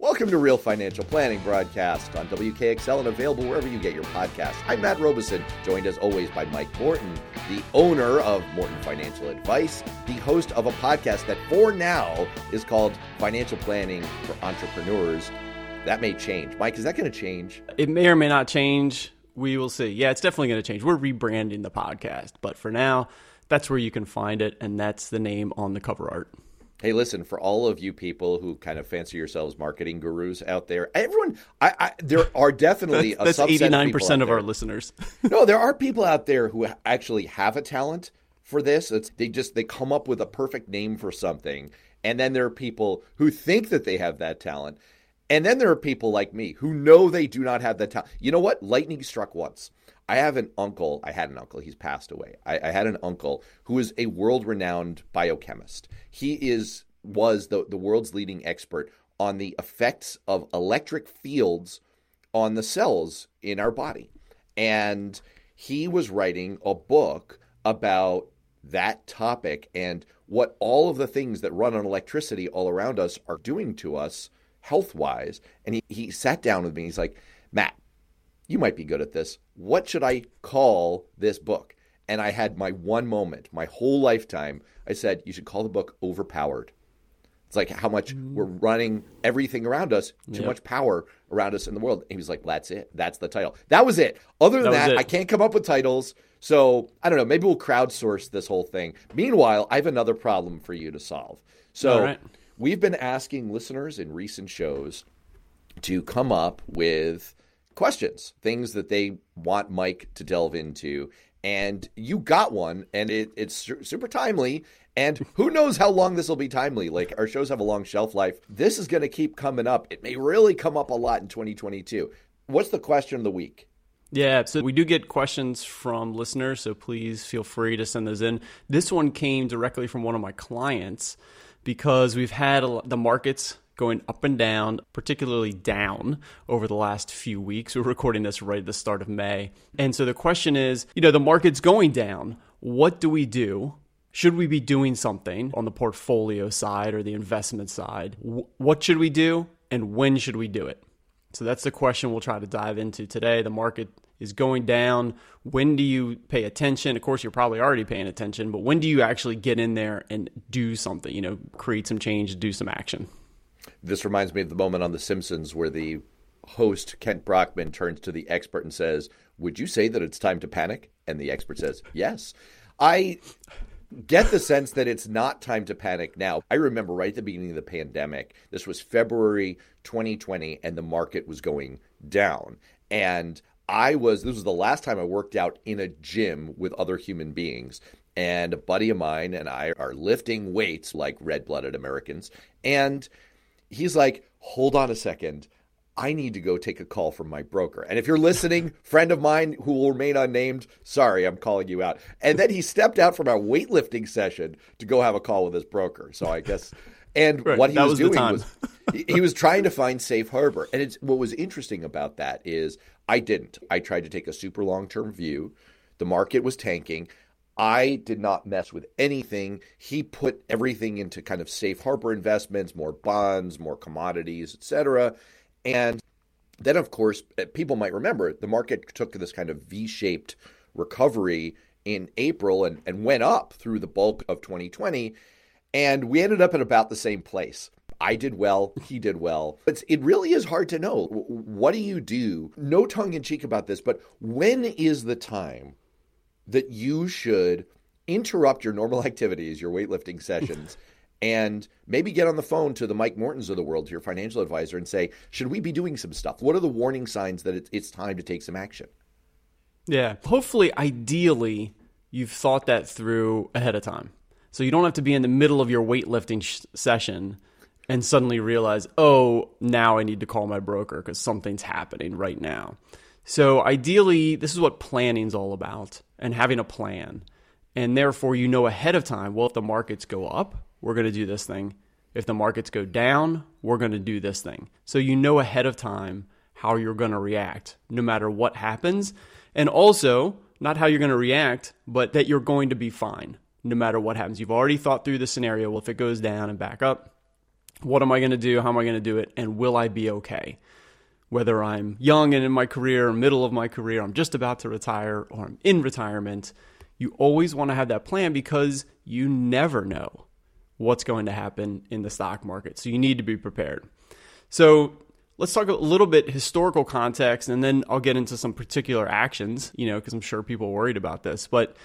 Welcome to Real Financial Planning broadcast on WKXL and available wherever you get your podcasts. I'm Matt Robison, joined as always by Mike Morton, the owner of Morton Financial Advice, the host of a podcast that for now is called Financial Planning for Entrepreneurs. That may change. Mike, is that going to change? It may or may not change. We will see. Yeah, it's definitely going to change. We're rebranding the podcast, but for now, that's where you can find it, and that's the name on the cover art. Hey, listen, for all of you people who kind of fancy yourselves marketing gurus out there, everyone, I, I there are definitely that's, that's 89% of, of our listeners. no, there are people out there who actually have a talent for this. It's, they just, they come up with a perfect name for something. And then there are people who think that they have that talent. And then there are people like me who know they do not have the talent. You know what? Lightning struck once. I have an uncle. I had an uncle. He's passed away. I, I had an uncle who is a world-renowned biochemist. He is was the, the world's leading expert on the effects of electric fields on the cells in our body. And he was writing a book about that topic and what all of the things that run on electricity all around us are doing to us health wise. And he, he sat down with me. He's like, Matt, you might be good at this. What should I call this book? And I had my one moment, my whole lifetime. I said, you should call the book Overpowered. It's like how much mm. we're running everything around us, too yep. much power around us in the world. And he was like, that's it. That's the title. That was it. Other than that, that I can't come up with titles. So I don't know. Maybe we'll crowdsource this whole thing. Meanwhile, I have another problem for you to solve. So right. We've been asking listeners in recent shows to come up with questions, things that they want Mike to delve into. And you got one, and it, it's super timely. And who knows how long this will be timely? Like our shows have a long shelf life. This is going to keep coming up. It may really come up a lot in 2022. What's the question of the week? Yeah, so we do get questions from listeners, so please feel free to send those in. This one came directly from one of my clients because we've had the markets going up and down, particularly down over the last few weeks. We're recording this right at the start of May. And so the question is, you know, the market's going down. What do we do? Should we be doing something on the portfolio side or the investment side? What should we do and when should we do it? So that's the question we'll try to dive into today. The market is going down. When do you pay attention? Of course, you're probably already paying attention, but when do you actually get in there and do something, you know, create some change, do some action? This reminds me of the moment on The Simpsons where the host, Kent Brockman, turns to the expert and says, Would you say that it's time to panic? And the expert says, Yes. I get the sense that it's not time to panic now. I remember right at the beginning of the pandemic, this was February 2020, and the market was going down. And I was, this was the last time I worked out in a gym with other human beings. And a buddy of mine and I are lifting weights like red blooded Americans. And he's like, hold on a second. I need to go take a call from my broker. And if you're listening, friend of mine who will remain unnamed, sorry, I'm calling you out. And then he stepped out from our weightlifting session to go have a call with his broker. So I guess, and right, what he was, was doing was he was trying to find safe harbor. And it's what was interesting about that is I didn't. I tried to take a super long term view. The market was tanking. I did not mess with anything. He put everything into kind of safe harbor investments, more bonds, more commodities, etc. And then, of course, uh, people might remember the market took this kind of V shaped recovery in April and, and went up through the bulk of 2020. And we ended up at about the same place. I did well, he did well. But it really is hard to know. What do you do? No tongue in cheek about this, but when is the time that you should interrupt your normal activities, your weightlifting sessions, and maybe get on the phone to the Mike Mortons of the world, to your financial advisor, and say, should we be doing some stuff? What are the warning signs that it's time to take some action? Yeah. Hopefully, ideally, you've thought that through ahead of time. So you don't have to be in the middle of your weightlifting sh- session and suddenly realize, oh, now I need to call my broker because something's happening right now. So ideally, this is what planning's all about and having a plan. And therefore, you know ahead of time, well, if the markets go up, we're going to do this thing. If the markets go down, we're going to do this thing. So you know ahead of time how you're going to react no matter what happens. And also, not how you're going to react, but that you're going to be fine no matter what happens. You've already thought through the scenario. Well, if it goes down and back up, What am I going to do? How am I going to do it? And will I be okay? Whether I'm young and in my career, middle of my career, I'm just about to retire, or I'm in retirement, you always want to have that plan because you never know what's going to happen in the stock market. So you need to be prepared. So let's talk a little bit historical context and then I'll get into some particular actions, you know, because I'm sure people are worried about this. But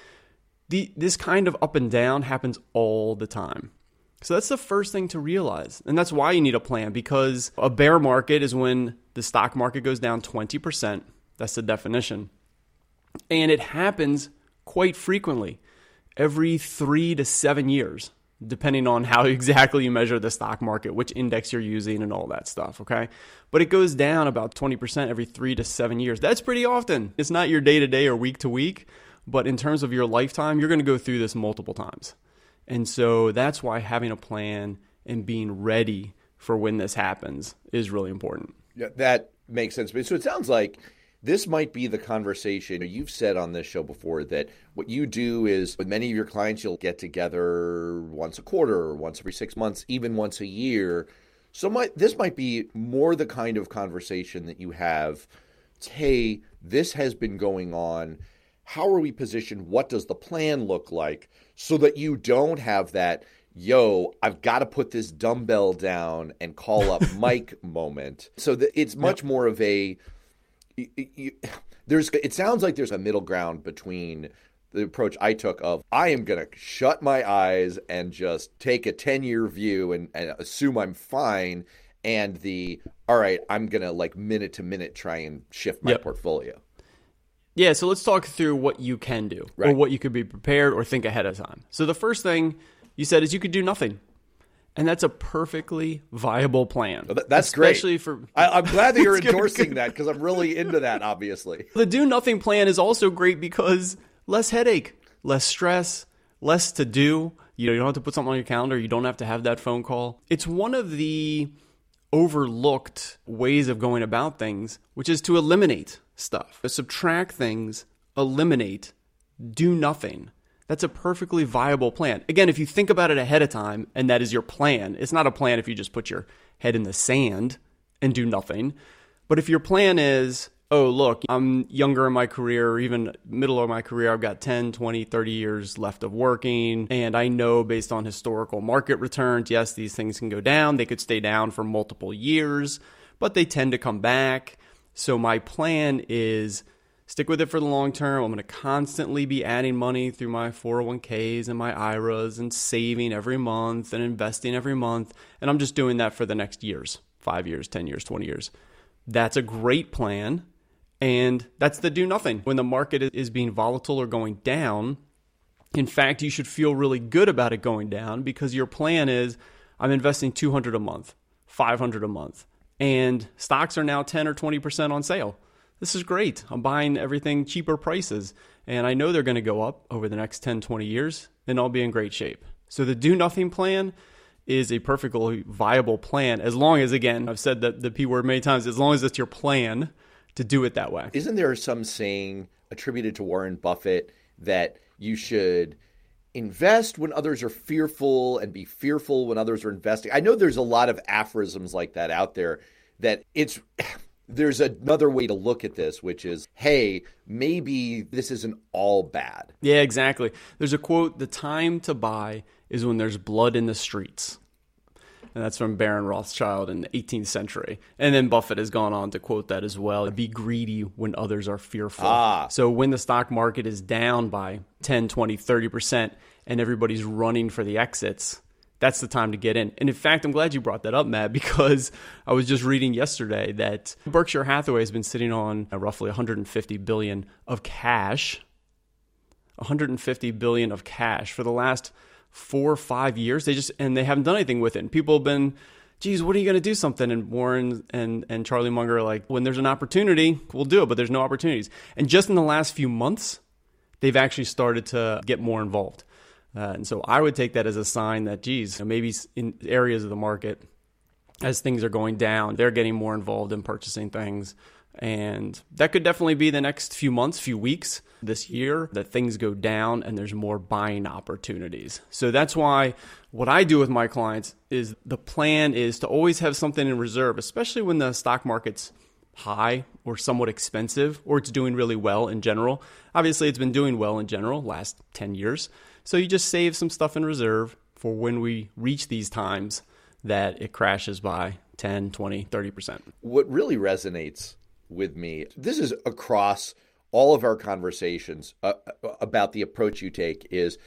the, this kind of up and down happens all the time. So that's the first thing to realize. And that's why you need a plan because a bear market is when the stock market goes down 20%. That's the definition. And it happens quite frequently, every three to seven years depending on how exactly you measure the stock market, which index you're using, and all that stuff. Okay. But it goes down about 20% every three to seven years. That's pretty often. It's not your day to day or week to week, but in terms of your lifetime, you're going to go through this multiple times. And so that's why having a plan and being ready for when this happens is really important. Yeah, that makes sense. So it sounds like this might be the conversation you've said on this show before that what you do is with many of your clients you'll get together once a quarter or once every six months even once a year so my, this might be more the kind of conversation that you have hey this has been going on how are we positioned what does the plan look like so that you don't have that yo, I've got to put this dumbbell down and call up Mike moment. So that it's much yep. more of a you, you, there's it sounds like there's a middle ground between the approach I took of I am going to shut my eyes and just take a 10 year view and, and assume I'm fine and the all right I'm going to like minute to minute try and shift my yep. portfolio. Yeah, so let's talk through what you can do right. or what you could be prepared or think ahead of time. So the first thing you said is you could do nothing. And that's a perfectly viable plan. That's great. especially great. for. I, am glad that you're endorsing that because I'm really into that. Obviously, the do nothing plan is also great because less headache, less stress, less to do. You know, you don't have to put something on your calendar. You don't have to have that phone call. It's one of the overlooked ways of going about things, which is to eliminate stuff, subtract things, eliminate, do nothing. That's a perfectly viable plan. Again, if you think about it ahead of time and that is your plan, it's not a plan if you just put your head in the sand and do nothing. But if your plan is, oh, look, I'm younger in my career, or even middle of my career, I've got 10, 20, 30 years left of working, and I know based on historical market returns, yes, these things can go down. They could stay down for multiple years, but they tend to come back. So my plan is stick with it for the long term. I'm going to constantly be adding money through my 401ks and my IRAs and saving every month and investing every month. And I'm just doing that for the next years five years, 10 years, 20 years. That's a great plan. And that's the do nothing. When the market is being volatile or going down, in fact, you should feel really good about it going down because your plan is I'm investing 200 a month, 500 a month, and stocks are now 10 or 20% on sale this is great. I'm buying everything cheaper prices, and I know they're going to go up over the next 10, 20 years, and I'll be in great shape. So the do nothing plan is a perfectly viable plan as long as, again, I've said that the P word many times, as long as it's your plan to do it that way. Isn't there some saying attributed to Warren Buffett that you should invest when others are fearful and be fearful when others are investing? I know there's a lot of aphorisms like that out there that it's there's another way to look at this, which is, hey, maybe this isn't all bad. Yeah, exactly. There's a quote the time to buy is when there's blood in the streets. And that's from Baron Rothschild in the 18th century. And then Buffett has gone on to quote that as well be greedy when others are fearful. Ah. So when the stock market is down by 10, 20, 30%, and everybody's running for the exits, that's the time to get in. And in fact, I'm glad you brought that up, Matt, because I was just reading yesterday that Berkshire Hathaway has been sitting on roughly 150 billion of cash, 150 billion of cash for the last four or five years. They just and they haven't done anything with it. And people have been, geez, what are you going to do something? And Warren and and Charlie Munger are like, when there's an opportunity, we'll do it. But there's no opportunities. And just in the last few months, they've actually started to get more involved. Uh, and so I would take that as a sign that, geez, maybe in areas of the market, as things are going down, they're getting more involved in purchasing things. And that could definitely be the next few months, few weeks this year that things go down and there's more buying opportunities. So that's why what I do with my clients is the plan is to always have something in reserve, especially when the stock market's high or somewhat expensive or it's doing really well in general. Obviously, it's been doing well in general last 10 years. So you just save some stuff in reserve for when we reach these times that it crashes by 10, 20, 30%. What really resonates with me, this is across all of our conversations uh, uh, about the approach you take is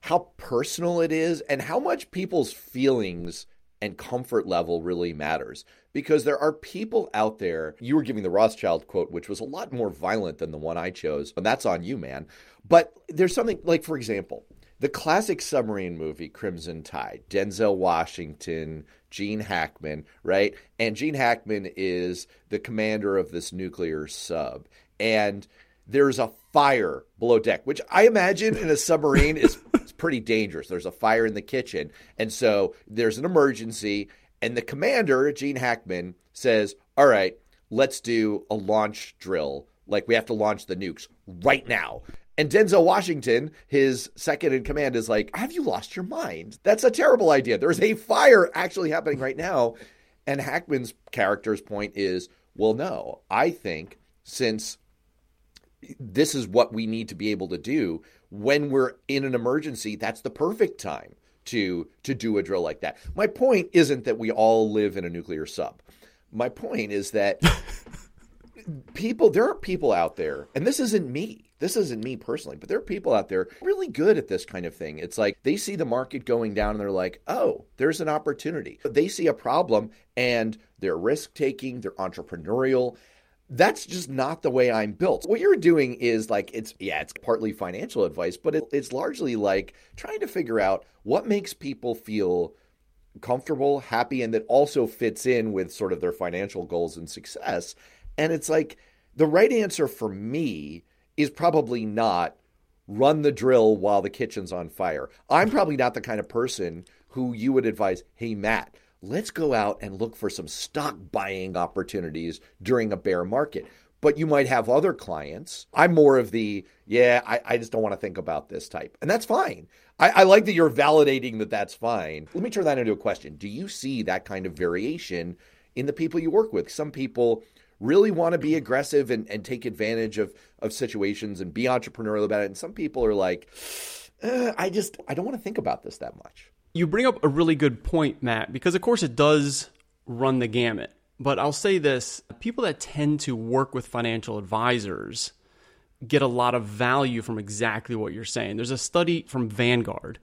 how personal it is and how much people's feelings and comfort level really matters because there are people out there. You were giving the Rothschild quote, which was a lot more violent than the one I chose, and that's on you, man. But there's something like, for example, the classic submarine movie Crimson Tide, Denzel Washington, Gene Hackman, right? And Gene Hackman is the commander of this nuclear sub. And there's a fire below deck, which I imagine in a submarine is pretty dangerous. There's a fire in the kitchen. And so there's an emergency. And the commander, Gene Hackman, says, All right, let's do a launch drill. Like we have to launch the nukes right now. And Denzel Washington, his second in command, is like, Have you lost your mind? That's a terrible idea. There's a fire actually happening right now. And Hackman's character's point is, Well, no, I think since this is what we need to be able to do when we're in an emergency, that's the perfect time to to do a drill like that. My point isn't that we all live in a nuclear sub. My point is that people there are people out there and this isn't me this isn't me personally but there are people out there really good at this kind of thing it's like they see the market going down and they're like oh there's an opportunity they see a problem and they're risk taking they're entrepreneurial that's just not the way I'm built. What you're doing is like it's yeah, it's partly financial advice, but it, it's largely like trying to figure out what makes people feel comfortable, happy, and that also fits in with sort of their financial goals and success. And it's like the right answer for me is probably not run the drill while the kitchen's on fire. I'm probably not the kind of person who you would advise, hey, Matt, let's go out and look for some stock buying opportunities during a bear market. But you might have other clients. I'm more of the, yeah, I, I just don't want to think about this type. And that's fine. I, I like that you're validating that that's fine. Let me turn that into a question. Do you see that kind of variation in the people you work with? Some people really want to be aggressive and, and take advantage of, of situations and be entrepreneurial about it. And some people are like, I just, I don't want to think about this that much. You bring up a really good point, Matt, because of course it does run the gamut. But I'll say this people that tend to work with financial advisors get a lot of value from exactly what you're saying. There's a study from Vanguard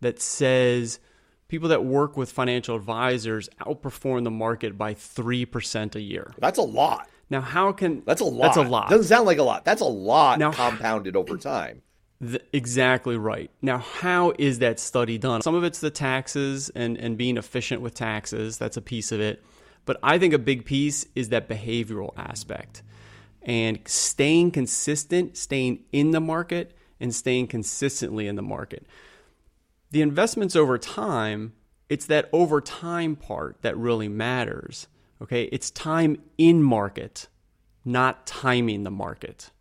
that says people that work with financial advisors outperform the market by 3% a year. That's a lot. Now, how can that's a lot? That's a lot. Doesn't sound like a lot. That's a lot now, compounded over time. The, exactly right. Now, how is that study done? Some of it's the taxes and, and being efficient with taxes. That's a piece of it. But I think a big piece is that behavioral aspect and staying consistent, staying in the market, and staying consistently in the market. The investments over time, it's that over time part that really matters. Okay, it's time in market, not timing the market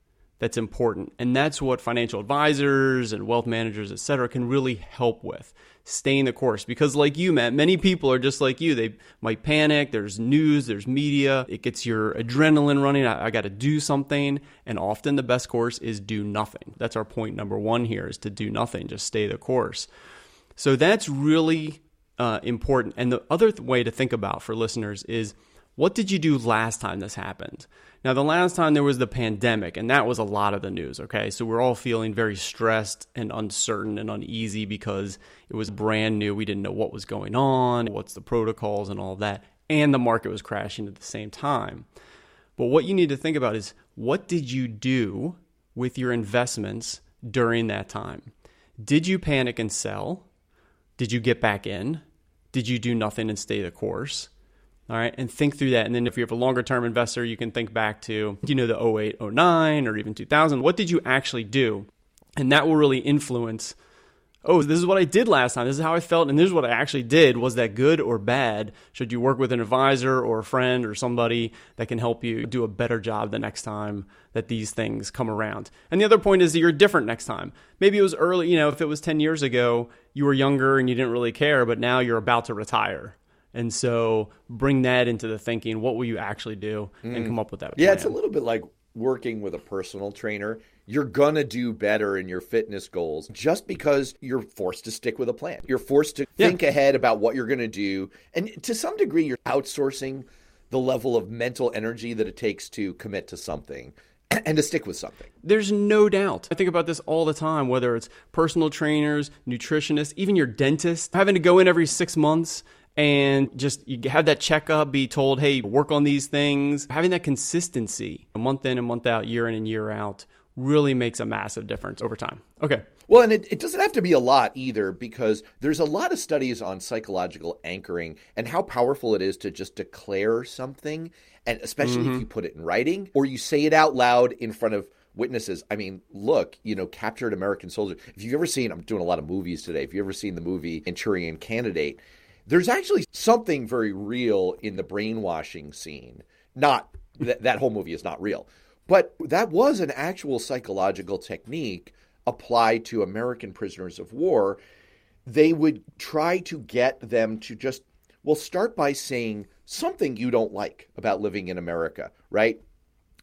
that's important. And that's what financial advisors and wealth managers, et cetera, can really help with. Staying the course. Because, like you, Matt, many people are just like you. They might panic. There's news, there's media. It gets your adrenaline running. I, I got to do something. And often the best course is do nothing. That's our point number one here is to do nothing, just stay the course. So that's really uh, important. And the other th- way to think about for listeners is what did you do last time this happened? Now, the last time there was the pandemic, and that was a lot of the news, okay? So we're all feeling very stressed and uncertain and uneasy because it was brand new. We didn't know what was going on, what's the protocols, and all that. And the market was crashing at the same time. But what you need to think about is what did you do with your investments during that time? Did you panic and sell? Did you get back in? Did you do nothing and stay the course? All right, and think through that. And then if you have a longer term investor, you can think back to, you know, the 08, 09, or even 2000. What did you actually do? And that will really influence oh, this is what I did last time. This is how I felt, and this is what I actually did. Was that good or bad? Should you work with an advisor or a friend or somebody that can help you do a better job the next time that these things come around? And the other point is that you're different next time. Maybe it was early, you know, if it was 10 years ago, you were younger and you didn't really care, but now you're about to retire. And so bring that into the thinking. What will you actually do and mm. come up with that? Yeah, it's a little bit like working with a personal trainer. You're going to do better in your fitness goals just because you're forced to stick with a plan. You're forced to Yeah. think ahead about what you're going to do. And to some degree, you're outsourcing the level of mental energy that it takes to commit to something and to stick with something. There's no doubt. I think about this all the time, whether it's personal trainers, nutritionists, even your dentist, having to go in every six months and just you have that checkup, be told, hey, work on these things. Having that consistency, a month in and month out, year in and year out, really makes a massive difference over time. Okay. Well, and it, it doesn't have to be a lot either because there's a lot of studies on psychological anchoring and how powerful it is to just declare something, and especially if mm-hmm. you put it in writing or you say it out loud in front of witnesses. I mean, look, you know, captured American soldier. If you've ever seen, I'm doing a lot of movies today. If you've ever seen the movie Manchurian Candidate, there's actually something very real in the brainwashing scene. Not that that whole movie is not real, but that was an actual psychological technique applied to American prisoners of war. They would try to get them to just, well, start by saying something you don't like about living in America, right?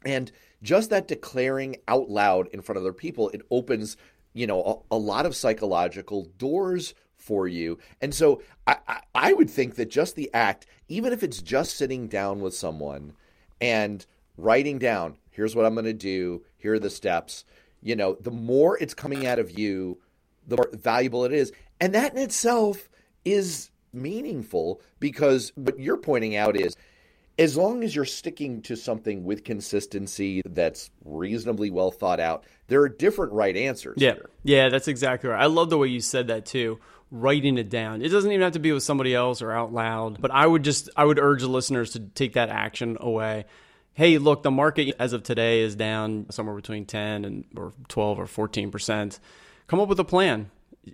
And just that declaring out loud in front of other people, it opens, you know, a, a lot of psychological doors for you. And so I, I, I would think that just the act, even if it's just sitting down with someone and writing down, here's what I'm going to do, here are the steps, you know, the more it's coming out of you, the more valuable it is. And that in itself is meaningful because what you're pointing out is as long as you're sticking to something with consistency that's reasonably well thought out, there are different right answers. Yeah. here. Yeah, that's exactly right. I love the way you said that too. Writing it down. It doesn't even have to be with somebody else or out loud, but I would just I would urge the listeners to take that action away. Hey, look, the market as of today is down somewhere between 10 and or 12 or 14%. Come up with a plan.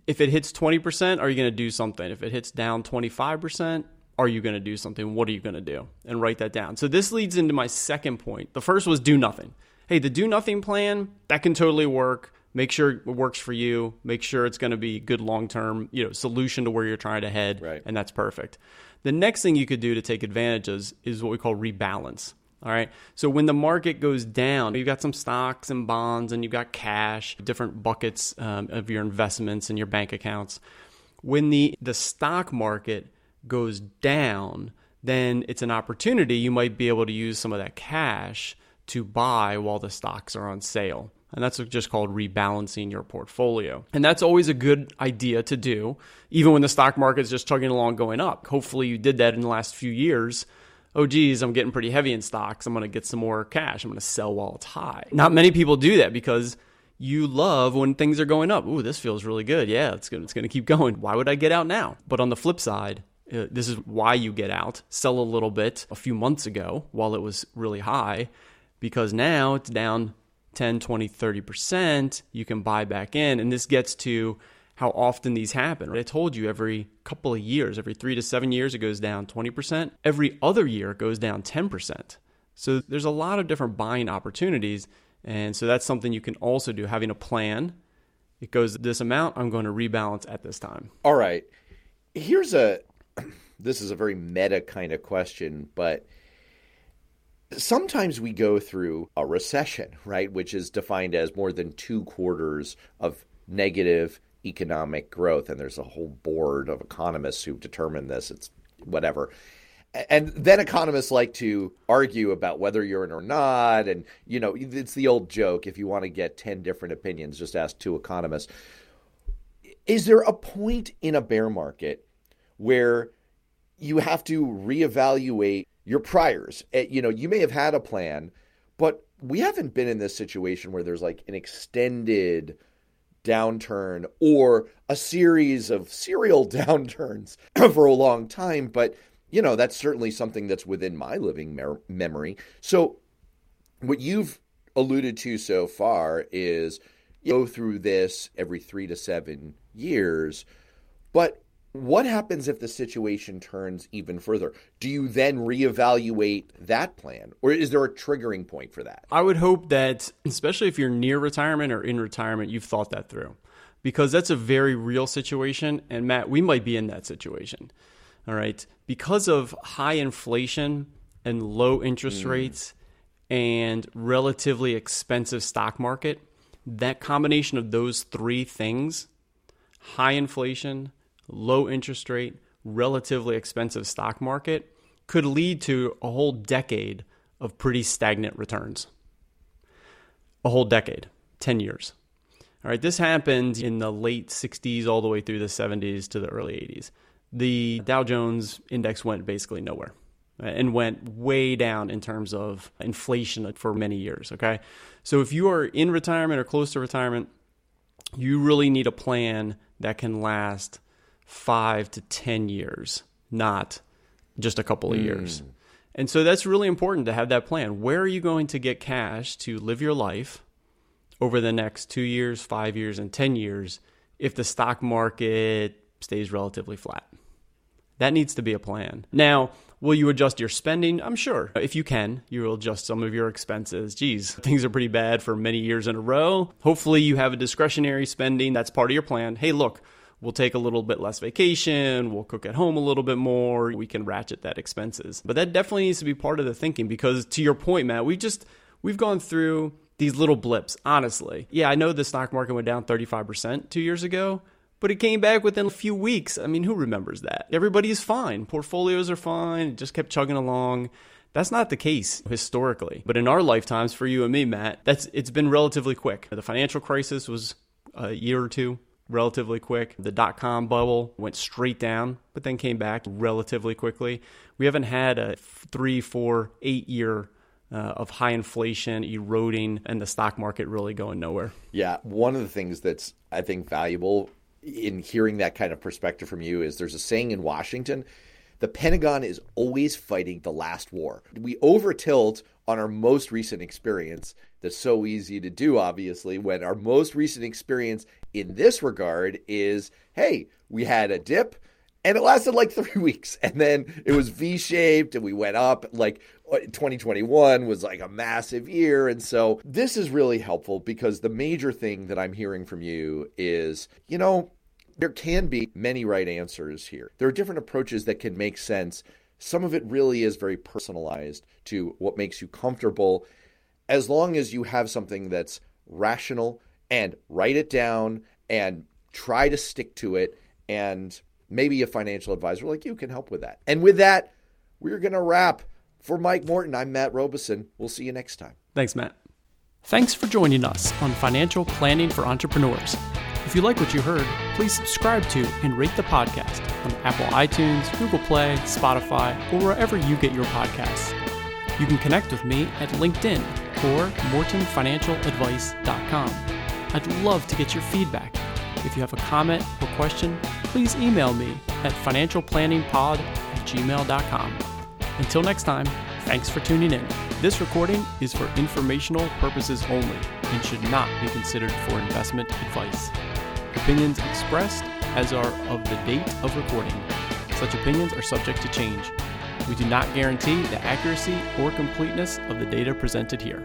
If it hits 20%, are you going to do something? If it hits down 25%, are you going to do something? What are you going to do? And write that down. So this leads into my second point. The first was do nothing. Hey, the do nothing plan, that can totally work. Make sure it works for you. Make sure it's going to be a good long term, you know, solution to where you're trying to head. Right. And that's perfect. The next thing you could do to take advantage is, is what we call rebalance. All right. So when the market goes down, you've got some stocks and bonds and you've got cash, different buckets um, of your investments and your bank accounts. When the, the stock market goes down, then it's an opportunity. You might be able to use some of that cash to buy while the stocks are on sale. And that's just called rebalancing your portfolio. And that's always a good idea to do, even when the stock market is just chugging along going up. Hopefully, you did that in the last few years. Oh, geez, I'm getting pretty heavy in stocks. I'm going to get some more cash. I'm going to sell while it's high. Not many people do that because you love when things are going up. Ooh, this feels really good. Yeah, it's going, it's going to keep going. Why would I get out now? But on the flip side, uh, this is why you get out. Sell a little bit a few months ago while it was really high because now it's down 10, 20, 30%. You can buy back in. And this gets to how often these happen. I told you every couple of years, every three to seven years, it goes down 20%. Every other year, it goes down 10%. So there's a lot of different buying opportunities. And so that's something you can also do, having a plan. It goes this amount, I'm going to rebalance at this time. All right. Here's a this is a very meta kind of question, but sometimes we go through a recession, right, which is defined as more than 2 quarters of negative economic growth and there's a whole board of economists who determine this. It's whatever. And then economists like to argue about whether you're in or not. And, you know, it's the old joke if you want to get 10 different opinions, just ask two economists. Is there a point in a bear market where you have to reevaluate your priors? Eh, You know, you may have had a plan, but we haven't been in this situation where there's like an extended downturn or a series of serial downturns for a long time. But, you know, that's certainly something that's within my living mer- memory. So, what you've alluded to so far is you go through this every three to seven years. But what happens if the situation turns even further? Do you then reevaluate that plan, or is there a triggering point for that? I would hope that, especially if you're near retirement or in retirement, you've thought that through because that's a very real situation. And Matt, we might be in that situation. All right. Because of high inflation and low interest mm. rates and relatively expensive stock market, that combination of those three things high inflation, low interest rate, relatively expensive stock market could lead to a whole decade of pretty stagnant returns. A whole decade, 10 years. All right, this happened in the late 60s all the way through the 70s to the early 80s. The Dow Jones index went basically nowhere and went way down in terms of inflation for many years, okay? So if you are in retirement or close to retirement, you really need a plan that can last five to 10 years, not just a couple of mm. years. And so that's really important to have that plan. Where are you going to get cash to live your life over the next two years, five years, and 10 years if the stock market stays relatively flat? That needs to be a plan. Now, will you adjust your spending? I'm sure. If you can, you will adjust some of your expenses. Geez, things are pretty bad for many years in a row. Hopefully, you have a discretionary spending that's part of your plan. Hey, look, we'll take a little bit less vacation, we'll cook at home a little bit more, we can ratchet that expenses. But that definitely needs to be part of the thinking because to your point, Matt, we just we've gone through these little blips, honestly. Yeah, I know the stock market went down 35% 2 years ago, but it came back within a few weeks. I mean, who remembers that? Everybody is fine. Portfolios are fine. It just kept chugging along. That's not the case historically. But in our lifetimes, for you and me, Matt, that's it's been relatively quick. The financial crisis was a year or two relatively quick. The dot com bubble went straight down, but then came back relatively quickly. We haven't had a three, four, eight year uh, of high inflation eroding and the stock market really going nowhere. Yeah. One of the things that's, I think, valuable in hearing that kind of perspective from you is there's a saying in Washington the Pentagon is always fighting the last war. We over tilt on our most recent experience. That's so easy to do, obviously, when our most recent experience in this regard is hey, we had a dip and it lasted like three weeks and then it was v-shaped and we went up like uh, 2021 was like a massive year and so this is really helpful because the major thing that i'm hearing from you is you know there can be many right answers here. There are different approaches that can make sense. Some of it really is very personalized to what makes you comfortable. As long as you have something that's rational and write it down and try to stick to it. And maybe a financial advisor like you can help with that. And with that, we're going to wrap. For Mike Morton, I'm Matt Robison. We'll see you next time. Thanks, Matt. Thanks for joining us on Financial Planning for Entrepreneurs. If you like what you heard, please subscribe to and rate the podcast on Apple iTunes, Google Play, Spotify, or wherever you get your podcasts. You can connect with me at LinkedIn or mortonfinancialadvice.com. I'd love to get your feedback. If you have a comment or question, please email me at financialplanningpod at gmail.com. Until next time, thanks for tuning in. This recording is for informational purposes only and should not be considered for investment advice. Opinions expressed as are of the date of recording. Such opinions are subject to change. We do not guarantee the accuracy or completeness of the data presented here.